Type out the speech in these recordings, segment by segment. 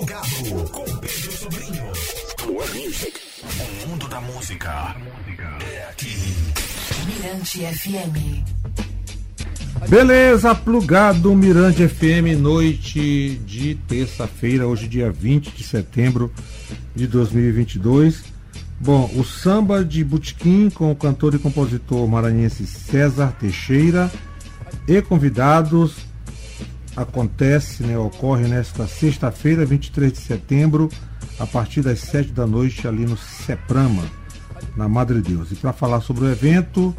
Plugado com Pedro Sobrinho. Plug Music. O mundo da música é aqui. Mirante FM. Beleza, plugado Mirante FM, noite de terça-feira, hoje dia 20 de setembro de 2022. Bom, o samba de Butiquim com o cantor e compositor maranhense César Teixeira e convidados acontece, né, ocorre nesta sexta-feira, 23 de setembro, a partir das 7 da noite ali no Seprama, na Madre Deus. E para falar sobre o evento,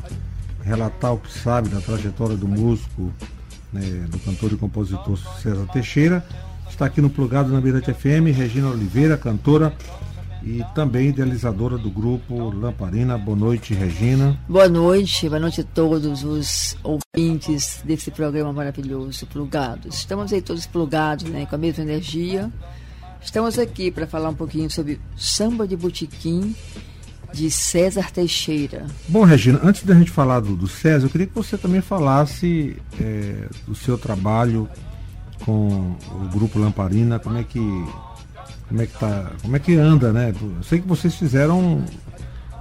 relatar o que sabe da trajetória do músico, né, do cantor e compositor César Teixeira, está aqui no Plugado na Mirante FM, Regina Oliveira, cantora e também idealizadora do grupo Lamparina. Boa noite, Regina. Boa noite, boa noite a todos os ouvintes desse programa maravilhoso, Plugados. Estamos aí todos plugados, né, com a mesma energia. Estamos aqui para falar um pouquinho sobre samba de botequim de César Teixeira. Bom, Regina, antes da gente falar do, do César, eu queria que você também falasse é, do seu trabalho com o grupo Lamparina, como é que como é que tá, como é que anda, né? Eu sei que vocês fizeram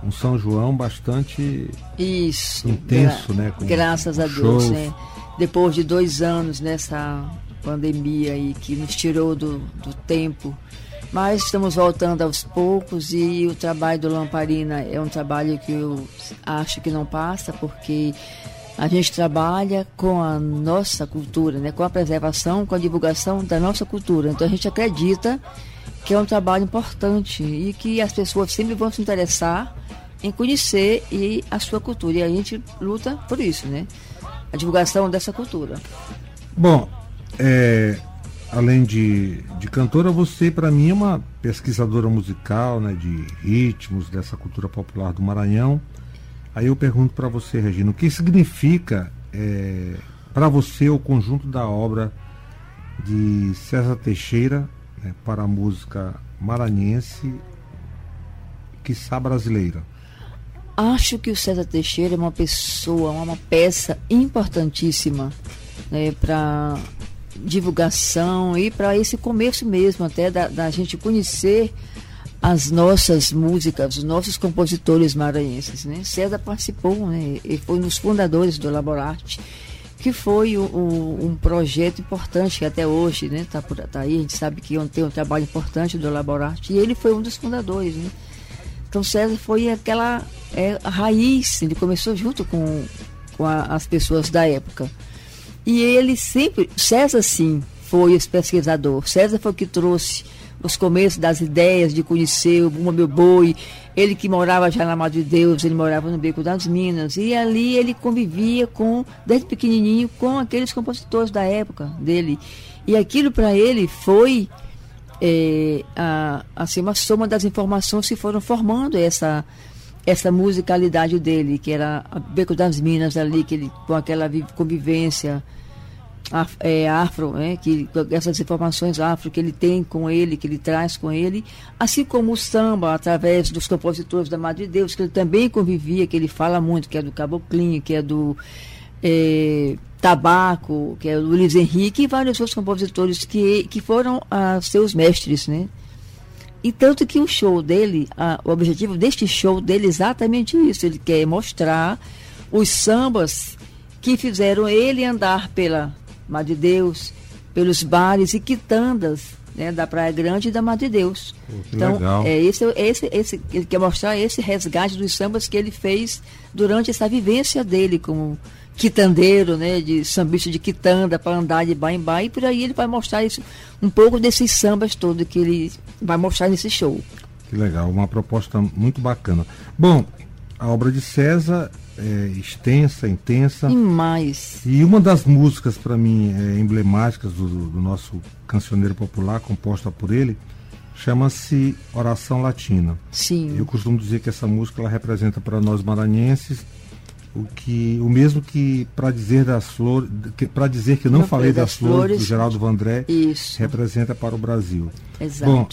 um, São João bastante Isso, intenso, gra né? Com graças a shows. Deus, né? Depois de dois anos nessa pandemia aí que nos tirou do, do tempo, mas estamos voltando aos poucos e o trabalho do Lamparina é um trabalho que eu acho que não passa, porque a gente trabalha com a nossa cultura, né? com a preservação, com a divulgação da nossa cultura. Então a gente acredita que é um trabalho importante e que as pessoas sempre vão se interessar em conhecer e a sua cultura. E a gente luta por isso, né? A divulgação dessa cultura. Bom, é, além de, de cantora, você para mim é uma pesquisadora musical, né, de ritmos dessa cultura popular do Maranhão. Aí eu pergunto para você, Regina, o que significa é, para você o conjunto da obra de César Teixeira né, para a música maranhense, quiçá brasileira? Acho que o César Teixeira é uma pessoa, uma peça importantíssima né, para divulgação e para esse começo mesmo, até da, da, gente conhecer as nossas músicas, os nossos compositores maranhenses. Né? César participou, né, e foi um dos fundadores do Laborarte, que foi o, o, um projeto importante que até hoje está né, tá tá aí, a gente sabe que tem um trabalho importante do Laborarte, e ele foi um dos fundadores. Né? Então César foi aquela é, raiz, ele começou junto com, com a, as pessoas da época. E ele sempre, César sim, foi esse pesquisador. César foi o que trouxe os começos das ideias de conhecer o Bumba Meu Boi. Ele que morava já na Madre de Deus, ele morava no Beco das Minas. E ali ele convivia com, desde pequenininho, com aqueles compositores da época dele. E aquilo para ele foi é, a, assim, uma soma das informações que foram formando essa essa musicalidade dele, que era Beco das Minas ali, que ele, com aquela convivência é, afro, né, que, essas informações afro que ele tem com ele, que ele traz com ele, assim como o samba, através dos compositores da Madre de Deus, que ele também convivia, que ele fala muito, que é do Caboclinho, que é do é, Tabaco, que é do Luiz Henrique, e vários outros compositores que, que foram ah, seus mestres, né? E tanto que o show dele, o objetivo deste show dele é exatamente isso. Ele quer mostrar os sambas que fizeram ele andar pela Madre de Deus, pelos bares e quitandas né, da Praia Grande e da Madre de Deus. Pô, então, legal. é esse, esse, esse, ele quer mostrar esse resgate dos sambas que ele fez durante essa vivência dele como quitandeiro, né, de sambista de quitanda para andar de bar em bar e por aí ele vai mostrar isso, um pouco desses sambas todos que ele vai mostrar nesse show. Que legal, uma proposta muito bacana. Bom, a obra de César é extensa, intensa. E mais. E uma das músicas, para mim, é, emblemáticas do, do nosso cancioneiro popular, composta por ele, chama-se Oração Latina. Sim. Eu costumo dizer que essa música ela representa para nós maranhenses o que o mesmo que para dizer das flores, para dizer que eu não, Não falei das, das flores, do flores. Geraldo Vandré, Isso. representa para o Brasil. Exato. Bom,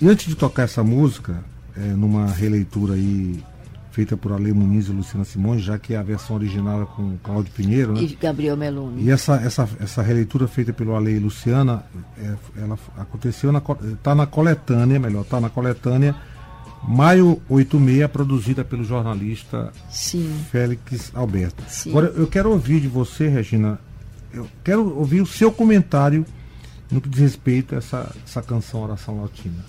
e antes de tocar essa música, é, numa releitura aí feita por Ale Muniz e Luciana Simões, já que a versão original é com Cláudio Pinheiro, né? E Gabriel Meloni. E essa, essa, essa releitura feita pelo Ale e Luciana, é, ela aconteceu na tá na coletânea, melhor, tá na coletânea Maio 86, produzida pelo jornalista Sim. Félix Alberto. Sim. Agora eu quero ouvir de você, Regina, eu quero ouvir o seu comentário no que diz respeito a essa, essa canção Oração Latina.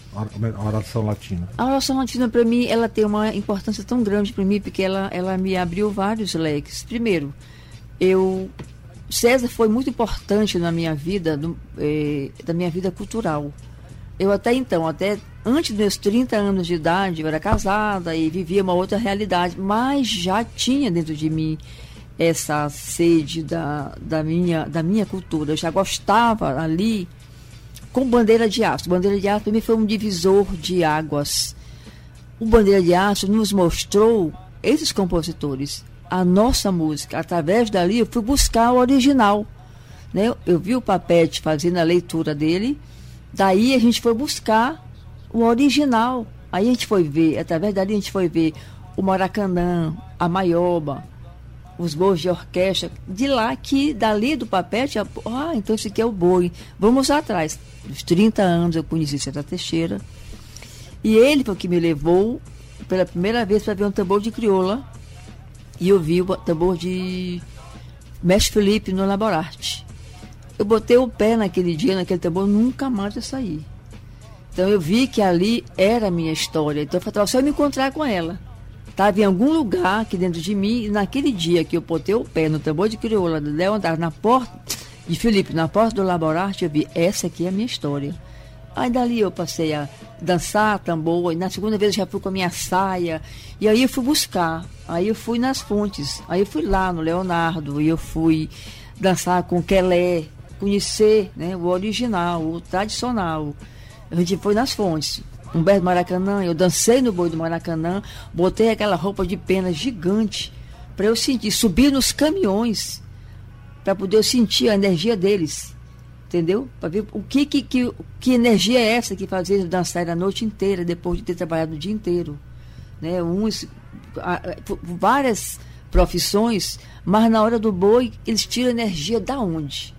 Oração Latina. A Oração Latina, para mim, ela tem uma importância tão grande para mim, porque ela, ela me abriu vários leques. Primeiro, eu. César foi muito importante na minha vida, eh, da minha vida cultural. Eu até então, até antes dos meus 30 anos de idade, eu era casada e vivia uma outra realidade, mas já tinha dentro de mim essa sede da, da, minha, da minha cultura. Eu já gostava ali com Bandeira de Aço. Bandeira de Aço para mim foi um divisor de águas. O Bandeira de Aço nos mostrou, esses compositores, a nossa música. Através dali eu fui buscar o original. Né? Eu vi o Papete fazendo a leitura dele, daí a gente foi buscar o original. Aí a gente foi ver, através dali a gente foi ver o Maracanã, a Maioba, os bois de orquestra, de lá que, dali do papete, ah, então esse aqui é o boi. Vamos atrás. Dos 30 anos eu conheci César Teixeira. E ele foi o que me levou pela primeira vez para ver um tambor de crioula. E eu vi o tambor de Mestre Felipe no Laborarte. Eu botei o pé naquele dia, naquele tambor, nunca mais eu saí. Então eu vi que ali era a minha história. Então eu falei, só eu me encontrar com ela estava em algum lugar aqui dentro de mim, e naquele dia que eu botei o pé no tambor de crioula do Léo na porta de Felipe, na porta do laboratório, eu vi, essa aqui é a minha história. Aí dali eu passei a dançar tambor, e na segunda vez eu já fui com a minha saia, e aí eu fui buscar, aí eu fui nas fontes, aí eu fui lá no Leonardo, e eu fui dançar com Kelé, conhecer né, o original, o tradicional. A gente foi nas fontes. Humberto Maracanã, eu dancei no boi do Maracanã, botei aquela roupa de pena gigante para eu sentir, subir nos caminhões para poder sentir a energia deles, entendeu? Para ver o que, que, que, que energia é essa que fazia eles dançar a noite inteira depois de ter trabalhado o dia inteiro, né? Uns, várias profissões, mas na hora do boi eles tiram energia da onde?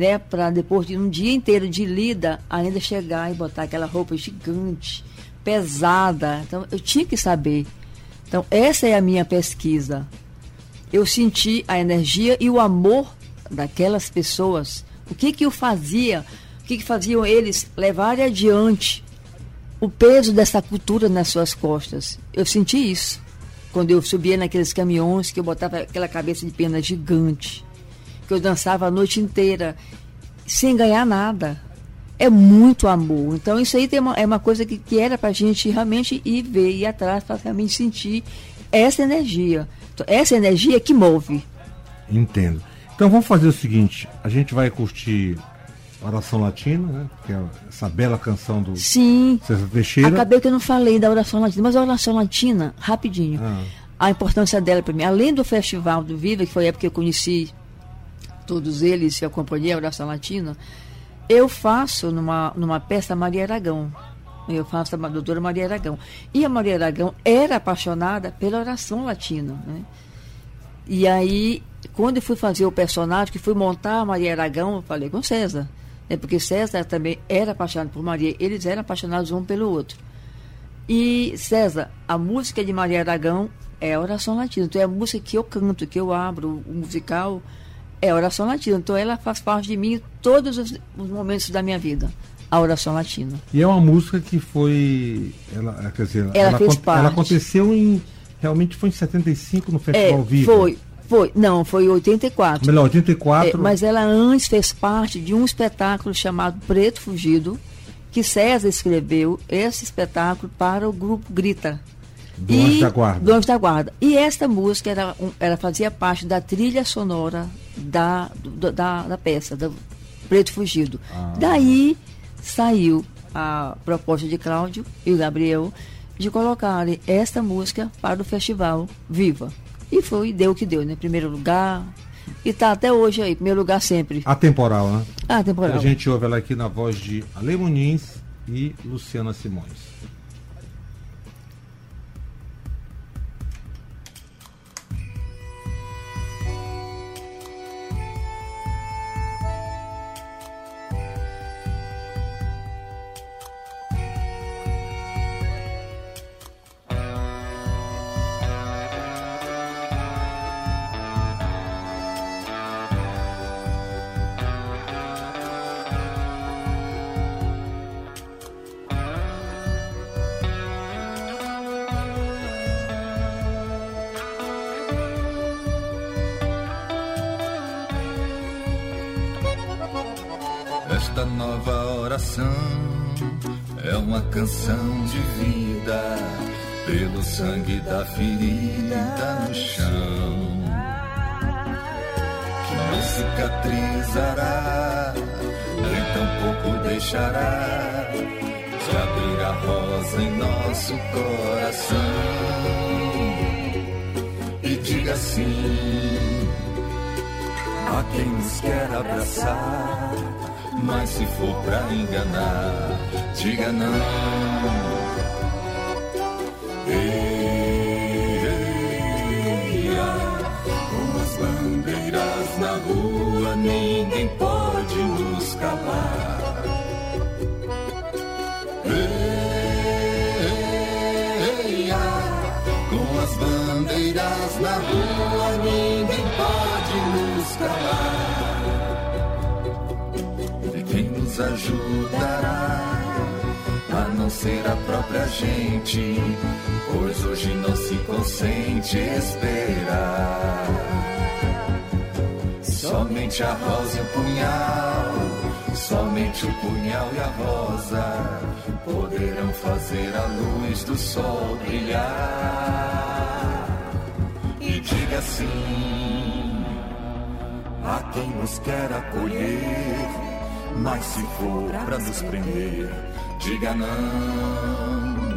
Né, para depois de um dia inteiro de lida ainda chegar e botar aquela roupa gigante, pesada. Então eu tinha que saber. Então essa é a minha pesquisa. Eu senti a energia e o amor daquelas pessoas. O que que eu fazia? O que que faziam eles levarem adiante o peso dessa cultura nas suas costas? Eu senti isso quando eu subia naqueles caminhões que eu botava aquela cabeça de pena gigante que eu dançava a noite inteira sem ganhar nada. É muito amor. Então isso aí uma, é uma coisa que, que era para a gente realmente ir ver, ir atrás, para realmente sentir essa energia. Então, essa energia que move. Entendo. Então vamos fazer o seguinte, a gente vai curtir Oração Latina, né? Que é essa bela canção do Sim. César Teixeira. Acabei que eu não falei da Oração Latina, mas a Oração Latina, rapidinho. Ah. A importância dela para mim, além do Festival do Viva, que foi a época que eu conheci todos eles acompanhei a oração latina, eu faço numa, numa peça Maria Aragão. Eu faço a doutora Maria Aragão. E a Maria Aragão era apaixonada pela oração latina. Né? E aí, quando eu fui fazer o personagem, que fui montar a Maria Aragão, eu falei com César. Né? Porque César também era apaixonado por Maria. Eles eram apaixonados um pelo outro. E, César, a música de Maria Aragão é a oração latina. Então é a música que eu canto, que eu abro, o musical é oração latina. Então ela faz parte de mim em todos os, os, momentos da minha vida. A oração latina. E é uma música que foi. Ela, quer dizer, ela, ela, fez parte. ela aconteceu em. Realmente foi em 75 no Festival é, Viva. Foi, foi. Não, foi em 84. Melhor, 84. É, mas ela antes fez parte de um espetáculo chamado Preto Fugido, que César escreveu esse espetáculo para o grupo Grita. Do e, Anjo da Guarda. Do Anjo da Guarda. E esta música era, fazia parte da trilha sonora da, da, da peça, do Preto Fugido. Ah. Daí saiu a proposta de Cláudio e Gabriel de colocarem esta música para o festival Viva. E foi, deu o que deu, né? Primeiro lugar. E tá até hoje aí, primeiro lugar sempre. Atemporal, né? Atemporal. A gente ouve ela aqui na voz de Ale Muniz e Luciana Simões. Cicatrizará nem tampouco deixará de abrir a rosa em nosso coração e diga sim a quem nos quer abraçar. Mas se for pra enganar, diga não. Ninguém pode nos calar. Com as bandeiras na rua, ninguém pode nos calar. E quem nos ajudará a não ser a própria gente? Pois hoje não se consente esperar. Somente a rosa e o punhal, somente o punhal e a rosa poderão fazer a luz do sol brilhar. E diga sim a quem nos quer acolher, mas se for para nos prender, diga não.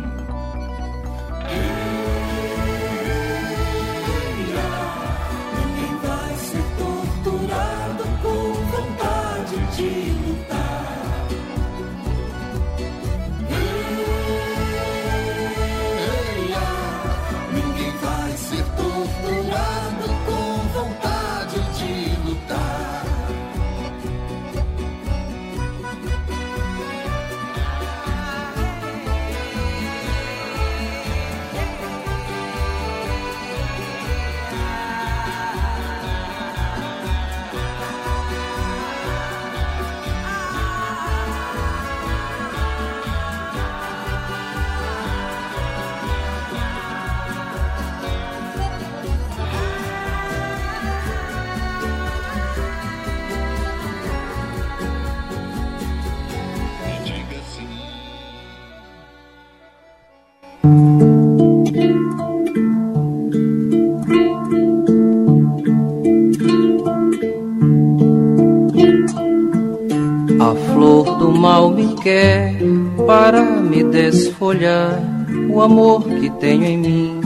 O amor que tenho em mim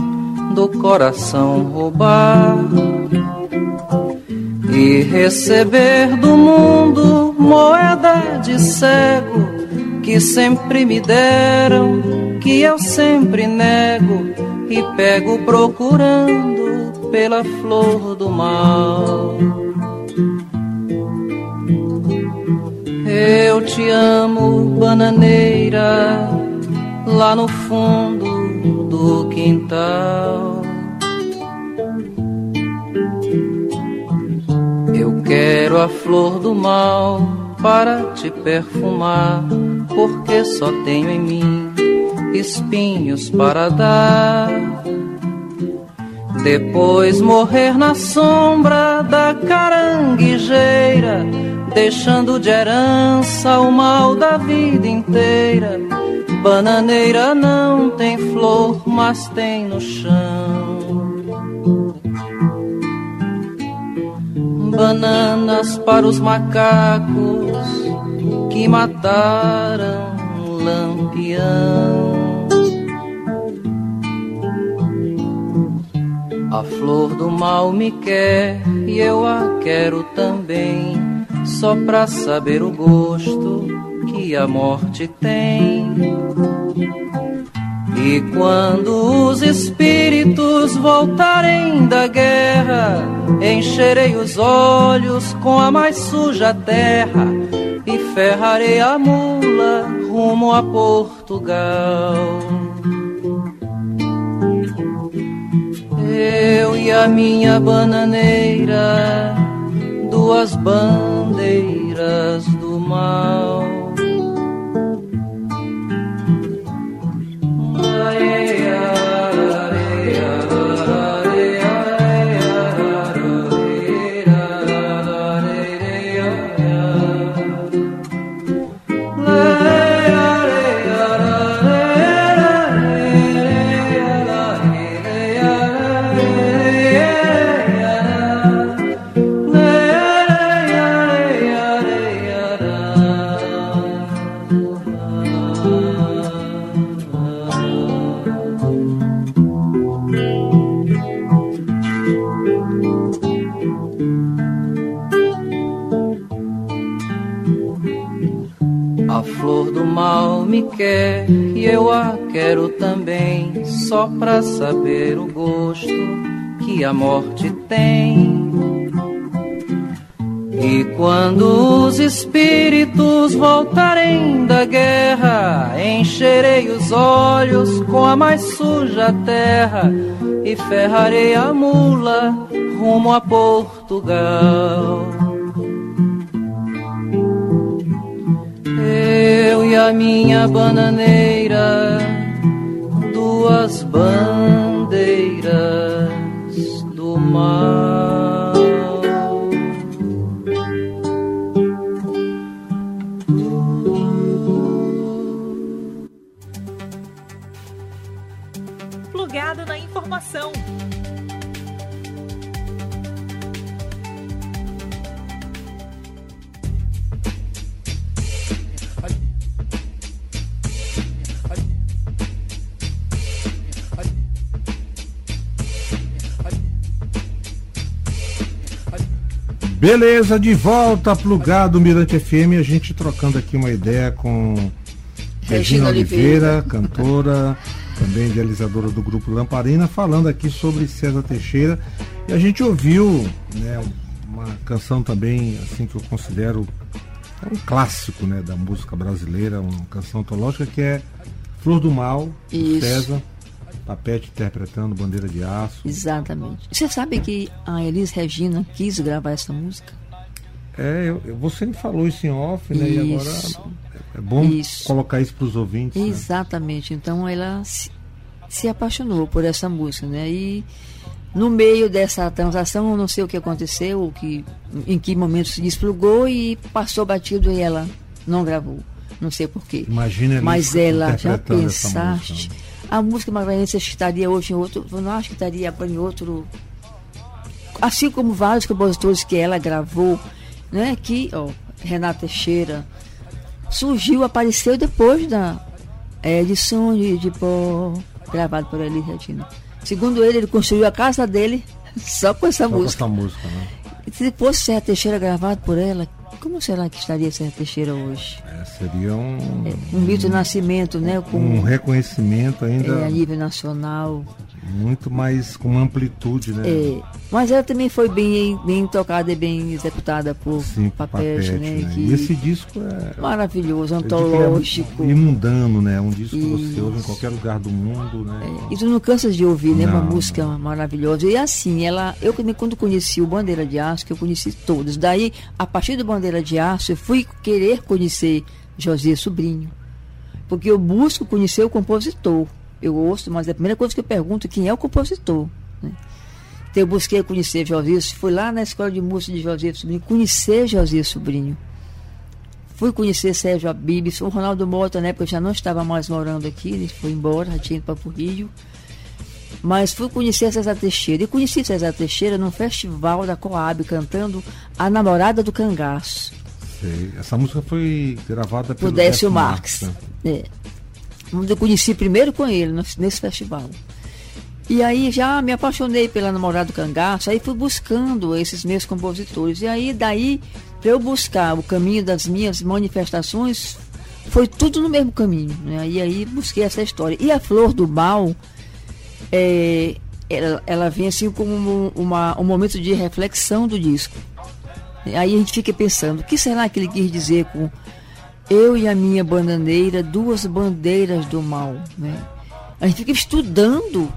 do coração roubar. E receber do mundo moeda de cego que sempre me deram, que eu sempre nego e pego procurando pela flor do mal. Eu te amo, bananeira, lá no fundo do quintal. Eu quero a flor do mal para te perfumar, porque só tenho em mim espinhos para dar. Depois morrer na sombra da caranguejeira, deixando de herança o mal da vida inteira. Bananeira não tem flor, mas tem no chão. Bananas para os macacos que mataram Lampião. A flor do mal me quer e eu a quero também, só pra saber o gosto que a morte tem. E quando os espíritos voltarem da guerra, encherei os olhos com a mais suja terra e ferrarei a mula rumo a Portugal. Eu e a minha bananeira, duas bandeiras do mal. Me quer e eu a quero também, só pra saber o gosto que a morte tem. E quando os espíritos voltarem da guerra, encherei os olhos com a mais suja terra e ferrarei a mula rumo a Portugal. A minha bananeira, duas bandeiras do mar. Plugado na informação. Beleza, de volta plugado Mirante FM, a gente trocando aqui uma ideia com Regina Regina Oliveira, Oliveira. cantora, também idealizadora do grupo Lamparina, falando aqui sobre César Teixeira. E a gente ouviu né, uma canção também, assim que eu considero é um clássico né, da música brasileira, uma canção antológica que é Flor do Mal, do. César, Papete interpretando Bandeira de Aço. Exatamente. Você sabe que a Elis Regina quis gravar essa música? É, eu, você me falou isso em off, né? E agora Isso. é bom Isso. colocar isso para os ouvintes. né? Exatamente. Então ela se, se apaixonou por essa música, né? E no meio dessa transação, eu não sei o que aconteceu, o que, em que momento se desplugou e passou batido e ela não gravou. Não sei porquê. Imagina Mas ela, já essa pensaste? música, né? A música Maranhense estaria hoje em outro. Eu não acho que estaria em outro. Assim como vários compositores que ela gravou, né? Que, ó, Renata Teixeira, surgiu, apareceu depois da é, de Sonho de Pó, gravado por Elis Regina. Segundo ele, ele construiu a casa dele só com essa Só com música. essa música, né? E Se fosse Serra Teixeira gravado por ela, como será que estaria Serra Teixeira hoje? É, seria um, Um mito nascimento, né? Com, um reconhecimento ainda é, a nível nacional. Muito mais com amplitude, né? É, mas ela também foi bem, bem tocada e bem executada por Sim, Papete, né? né? que- E esse disco é. Maravilhoso, antológico. É imundano, né? Um disco que você Isso. ouve em qualquer lugar do mundo, né? E tu não cansas de ouvir, né? Uma Não, música maravilhosa. E assim, ela, eu quando- quando conheci o Bandeira de Aço, que eu conheci todos. Daí, a partir do Bandeira de Aço, eu fui querer conhecer José Sobrinho. Porque eu busco conhecer o compositor. Eu ouço, mas a primeira coisa que eu pergunto é quem é o compositor. né? Então eu busquei conhecer José, fui lá na escola de música de José Sobrinho, conhecer José Sobrinho. Fui conhecer Sérgio Abibes, o Ronaldo Mota, na época já não estava mais morando aqui, ele foi embora, já tinha ido para o Rio. Mas fui conhecer César Teixeira. E conheci César Teixeira num festival da Coab, cantando A Namorada do Cangaço, Sei. Essa música foi gravada pelo Décio Marques. né? É. Eu conheci primeiro com ele nesse festival. E aí já me apaixonei pela namorada do cangaço, aí fui buscando esses meus compositores. E aí, daí, para eu buscar o caminho das minhas manifestações, foi tudo no mesmo caminho. Né? E aí busquei essa história. E a Flor do Mal, é, ela, ela vem assim como uma, um momento de reflexão do disco. Aí a gente fica pensando, o que será que ele quis dizer com eu e a minha bananeira, duas bandeiras do mal, né? A gente fica estudando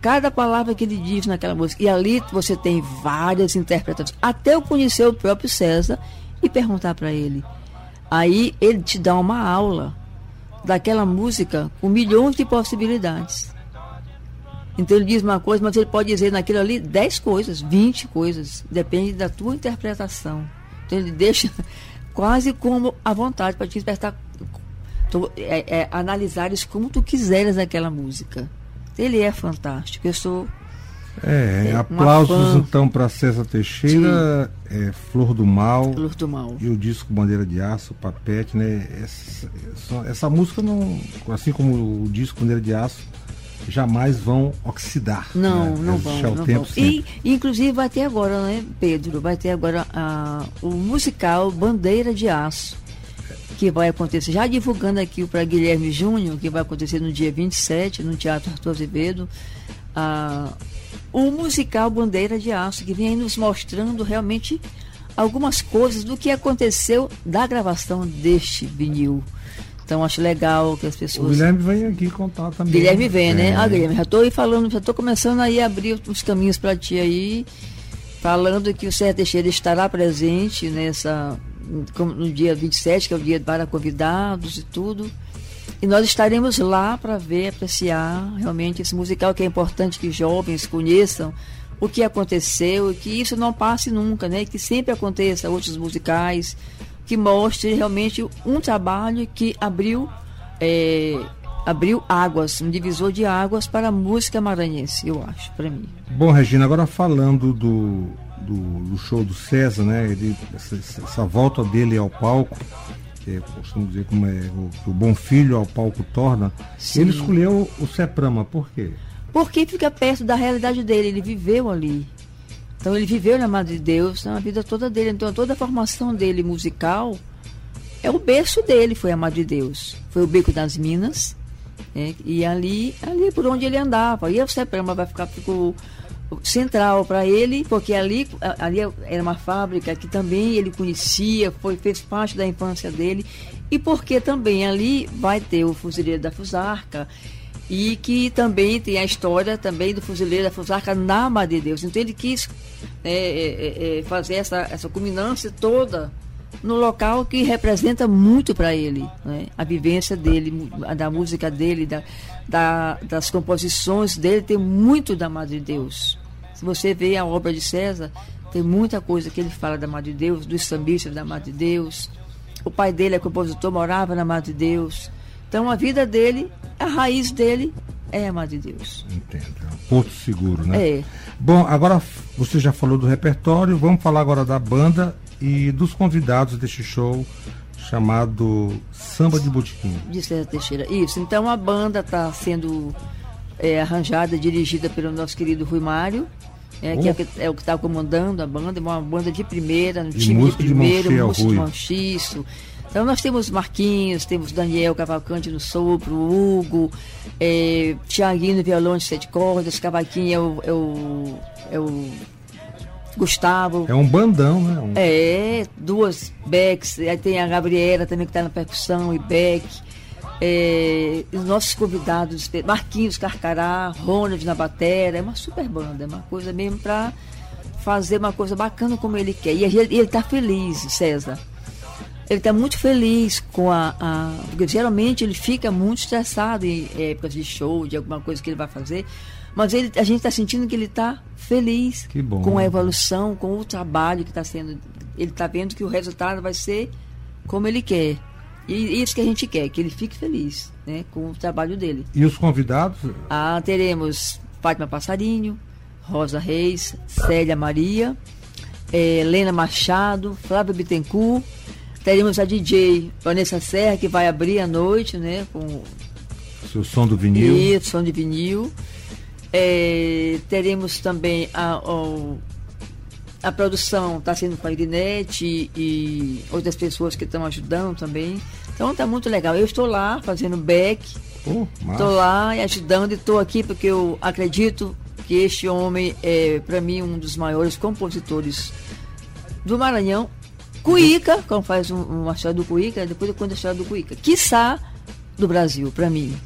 cada palavra que ele diz naquela música. E ali você tem várias interpretações. Até eu conhecer o próprio César e perguntar para ele. Aí ele te dá uma aula daquela música com milhões de possibilidades. Então ele diz uma coisa, mas ele pode dizer naquilo ali dez coisas, vinte coisas. Depende da tua interpretação. Então ele deixa quase como à vontade para te despertar, tu, é, é, analisares como tu quiseres aquela música. Ele é fantástico. Eu sou É, É, aplausos fã. então para César Teixeira, é, Flor do Mal Flor do Mal. e o disco Bandeira de Aço, Papete, né? Essa, essa- essa música não, assim como o disco Bandeira de Aço, jamais vão oxidar. Não, né? não vão. ao Não tempo vão. sempre. E, inclusive, vai ter agora, né, Pedro? Vai ter agora ah, o musical Bandeira de Aço, que vai acontecer, já divulgando aqui para Guilherme Júnior, que vai acontecer no dia 27, no Teatro Arthur Azevedo, a, o musical Bandeira de Aço, que vem aí nos mostrando realmente algumas coisas do que aconteceu da gravação deste vinil. Então acho legal que as pessoas. O Guilherme vem aqui contar também. Guilherme vem, né? É. Ah, Guilherme, já estou aí falando, já estou começando aí a abrir os caminhos para ti aí, falando que o Serra Teixeira estará presente nessa no dia 27, que é o dia para convidados e tudo. E nós estaremos lá para ver, apreciar realmente esse musical que é importante que jovens conheçam o que aconteceu e que isso não passe nunca, né? Que sempre aconteça outros musicais que mostre realmente um trabalho que abriu é, abriu águas, um divisor de águas para a música maranhense, eu acho, para mim. Bom, Regina, agora falando do, do, do show do César, né? Ele, essa, essa volta dele ao palco, que é, costumo dizer como é o, o bom filho ao palco torna. Sim. Ele escolheu o Seprama, por quê? Porque fica perto da realidade dele, ele viveu ali. Então ele viveu na Madre de Deus na vida toda dele. Então toda a formação dele musical é o berço dele, foi a Madre de Deus. Foi o Beco das Minas. né? E ali, ali é por onde ele andava. E a Seprama vai ficar ficou central para ele, porque ali, ali era uma fábrica que também ele conhecia, foi, fez parte da infância dele. E porque também ali vai ter o fuzileiro da Fusarca e que também tem a história também do fuzileiro da Fusarca na Madre de Deus. Então ele quis é, é, é, fazer essa, essa culminância toda no local que representa muito para ele, né? a vivência dele, da música dele, da, da, das composições dele, tem muito da Madre de Deus. Se você vê a obra de César, tem muita coisa que ele fala da Madre de Deus, dos sambistas da Madre de Deus. O pai dele é compositor, morava na Madre de Deus. Então a vida dele, a raiz dele é a Madre de Deus. Entendo. É um porto seguro, né? É. Bom, agora você já falou do repertório, vamos falar agora da banda e dos convidados deste show chamado Samba de Botequim. De César Teixeira. Isso. Então a banda está sendo é, arranjada, dirigida pelo nosso querido Rui Mário. É, que é, o que- é o que está comandando a banda, é uma banda de primeira, no E time de música de Monchiel, músico Manchiço. Então nós temos Marquinhos, temos Daniel Cavalcante no sopro, Hugo, é, Tiaguinho no violão de sete cordas, Cavaquinho é o, é o, é o Gustavo. É um bandão, né? Um- É, duas backs, aí tem a Gabriela também que está na percussão e back. É, os nossos convidados, Marquinhos Carcará, Ronald na batera, é uma super banda, é uma coisa mesmo para fazer uma coisa bacana como ele quer. E ele está feliz, César. Ele está muito feliz com a, a- Porque geralmente ele fica muito estressado em épocas de show, de alguma coisa que ele vai fazer. Mas ele, a gente está sentindo que ele está feliz com a evolução, com o trabalho que está sendo. Ele está vendo que o resultado vai ser como ele quer. E isso que a gente quer, que ele fique feliz né, com o trabalho dele. E os convidados? Ah, teremos Fátima Passarinho, Rosa Reis, Célia Maria, eh, Helena Machado, Flávia Bittencourt. Teremos a DJ Vanessa Serra, que vai abrir a noite, né? Com Seu som do vinil? isso, som de vinil. Eh, teremos também a, o- a produção está sendo com a Irinete e, outras pessoas que estão ajudando também. Então tá muito legal. Eu estou lá fazendo back. Estou lá e ajudando e estou aqui porque eu acredito que este homem é, para mim, um dos maiores compositores do Maranhão. Cuíca, como faz um, uma história do Cuíca, depois eu conto a história do Cuíca. Quiçá do Brasil, para mim.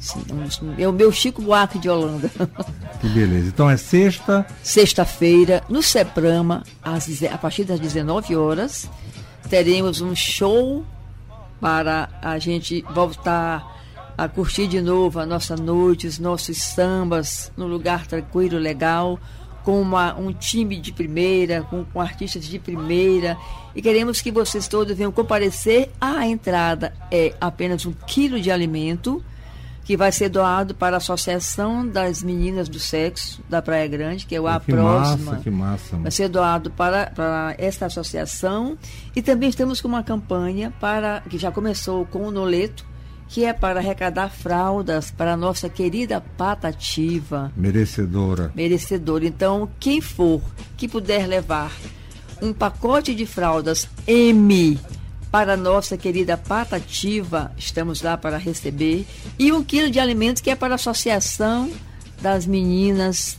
É o meu Chico Buarque de Holanda. Que beleza. Então é sexta, Sexta-feira, no Seprama, às, a partir das 19 horas, teremos um show para a gente voltar a curtir de novo a nossa noite, os nossos sambas, num lugar tranquilo, legal, com uma- um time de primeira, com, com artistas de primeira. E queremos que vocês todos venham comparecer. A entrada é apenas um quilo de alimento que vai ser doado para a Associação das Meninas do Sexo da Praia Grande, que é o A que Próxima. massa, que massa. Vai ser doado para, para esta associação. E também estamos com uma campanha para que já começou com o Noleto, que é para arrecadar fraldas para a nossa querida Patativa Merecedora. merecedora. Então, quem for que puder levar um pacote de fraldas M para a nossa querida Patativa, estamos lá para receber, e um quilo de alimentos que é para a Associação das Meninas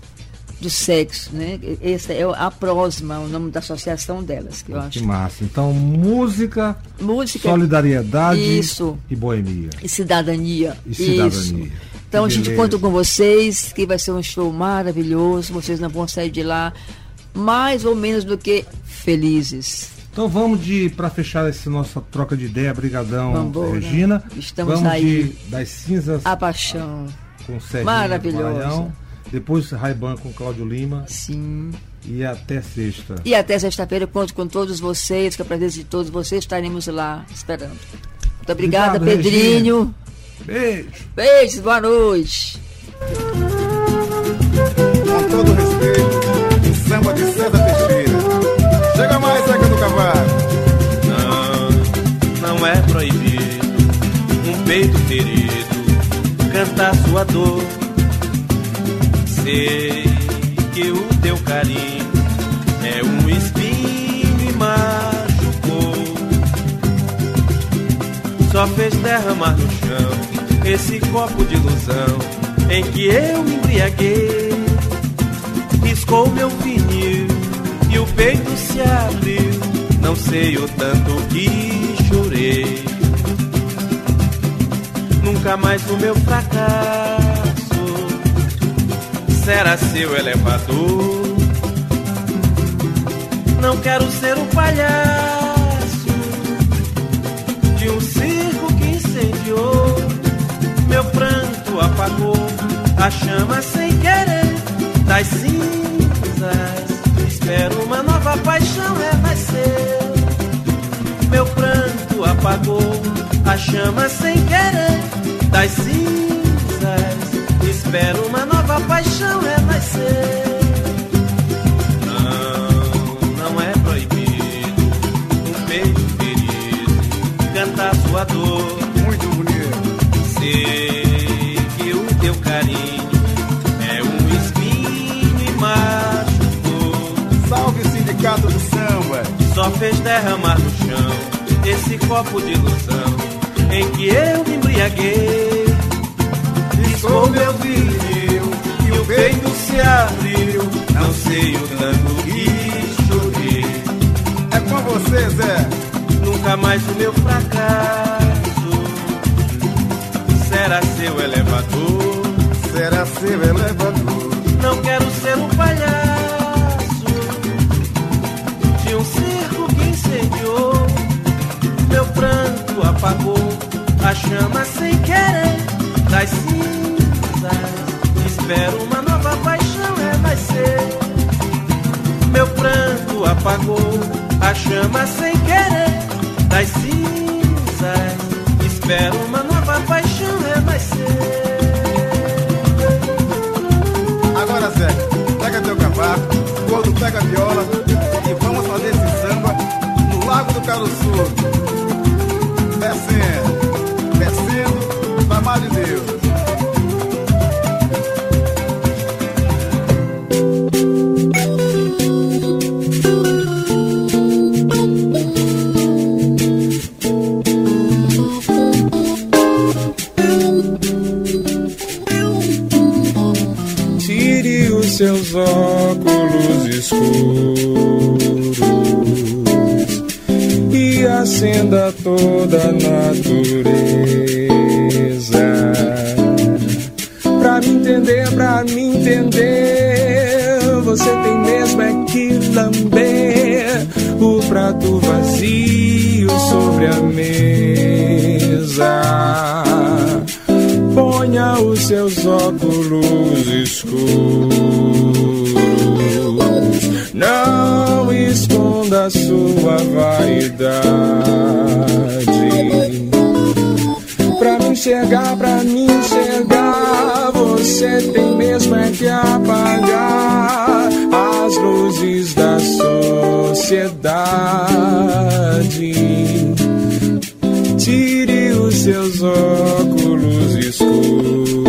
do Sexo, né? Esse é a Prosma, o nome da associação delas, que eu acho. Que massa. Então, música, Música solidariedade Isso. e boemia. e cidadania. E cidadania. Isso. Então a gente conta com vocês, que vai ser um show maravilhoso, vocês não vão sair de lá mais ou menos do que felizes. Então vamos de para fechar essa nossa troca de ideia, brigadão, Vambora. Regina. Estamos vamos aí. de das cinzas A paixão. com Maravilhoso. Maranhão, depois Raiban com Cláudio Lima Sim. e até sexta. E até sexta-feira eu conto com todos vocês, com a presença de todos vocês, estaremos lá esperando. Muito obrigada, Obrigado, Pedrinho. Beijo. Beijos, boa noite. Com todo respeito, o samba de César Teixeira. Chega mais, Zeca do Cavalo. Não, não é proibido um peito ferido cantar sua dor. Sei que o teu carinho é um espinho e machucou. Só fez derramar no chão esse copo de ilusão em que eu me embriaguei. Riscou meu vinil e o peito se abriu. Não sei o tanto que chorei. Nunca mais o meu fracasso será seu elevador. Não quero ser o palhaço de um circo que incendiou. Meu pranto apagou a chama sem querer das cinzas. Espero uma nova paixão renascer. Meu pranto apagou a chama sem querer das cinzas. Espero uma nova paixão renascer. Não, não é proibido um beijo ferido cantar sua dor. Muito bonito. Sei que o teu carinho é um espinho e machucou. Salve sindicato do samba. Só fez derramar no chão esse copo de ilusão em que eu me embriaguei. Meu vinil e o peito se abriu. Não sei o tanto que chorei. É com você, Zé. Nunca mais o meu fracasso será seu elevador. Será seu elevador. Não quero ser um palhaço de um circo que incendiou. Meu pranto apagou a chama sem querer das cinzas. Espero uma nova paixão renascer. Meu pranto apagou a chama sem querer das cinzas. Espero uma nova paixão renascer. Agora, Zé, pega teu cavaco, gordo pega a viola e vamos fazer esse samba no Lago do Caruçu. Descendo, e acenda toda a natureza. Pra me entender, pra me entender, você tem mesmo é que lamber o prato vazio sobre a mesa. Ponha os seus óculos escuros. Não esconda sua vaidade. Pra me enxergar, pra me enxergar, você tem mesmo é que apagar as luzes da sociedade. Tire os seus óculos escuros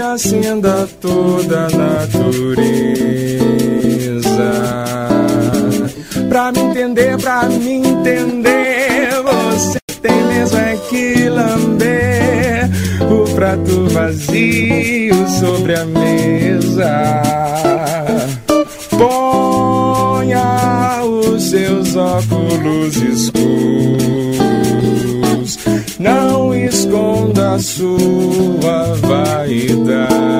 Acenda toda a natureza. Pra me entender, pra me entender, você tem mesmo é que lamber o prato vazio sobre a mesa. Ponha os seus óculos escuros não esconda sua vaidade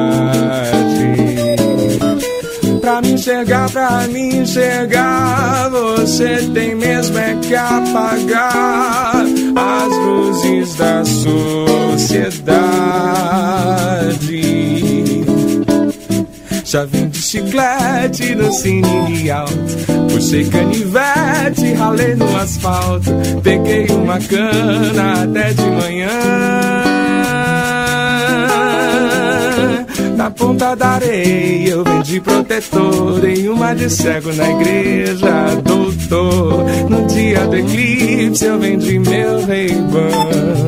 pra me enxergar, pra me enxergar. Você tem mesmo é que apagar as luzes da sociedade. Já vim de chiclete no cine alto. Puxei canivete, ralei no asfalto. Peguei uma cana até de manhã. Na ponta da areia eu vendi protetor Em uma de cego na igreja, doutor No dia do eclipse eu vendi meu reibão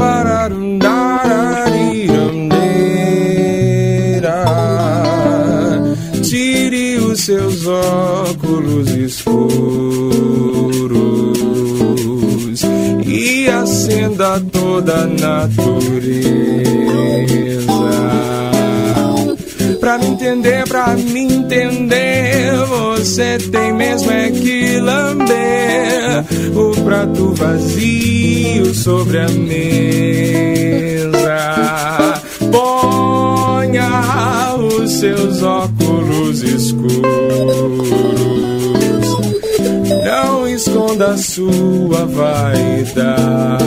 acenda toda a natureza Pra me entender, pra me entender, você tem mesmo é que lamber o prato vazio sobre a mesa. Ponha os seus óculos escuros. Esconda sua vaidade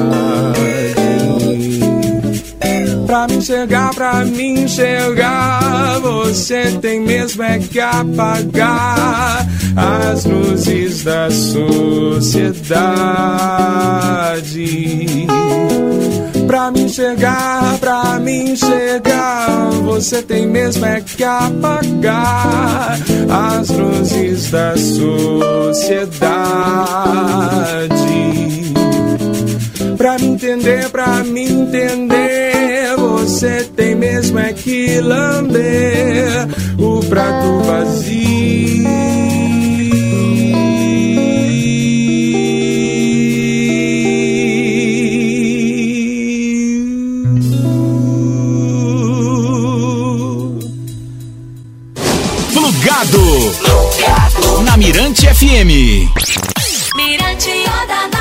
pra me enxergar, pra me enxergar. Você tem mesmo é que apagar as luzes da sociedade. Pra me enxergar, pra me enxergar, você tem mesmo é que apagar as luzes da sociedade. Pra me entender, pra me entender, você tem mesmo é que lamber o prato vazio. Lugado. Na Mirante FM. Mirante Odamã.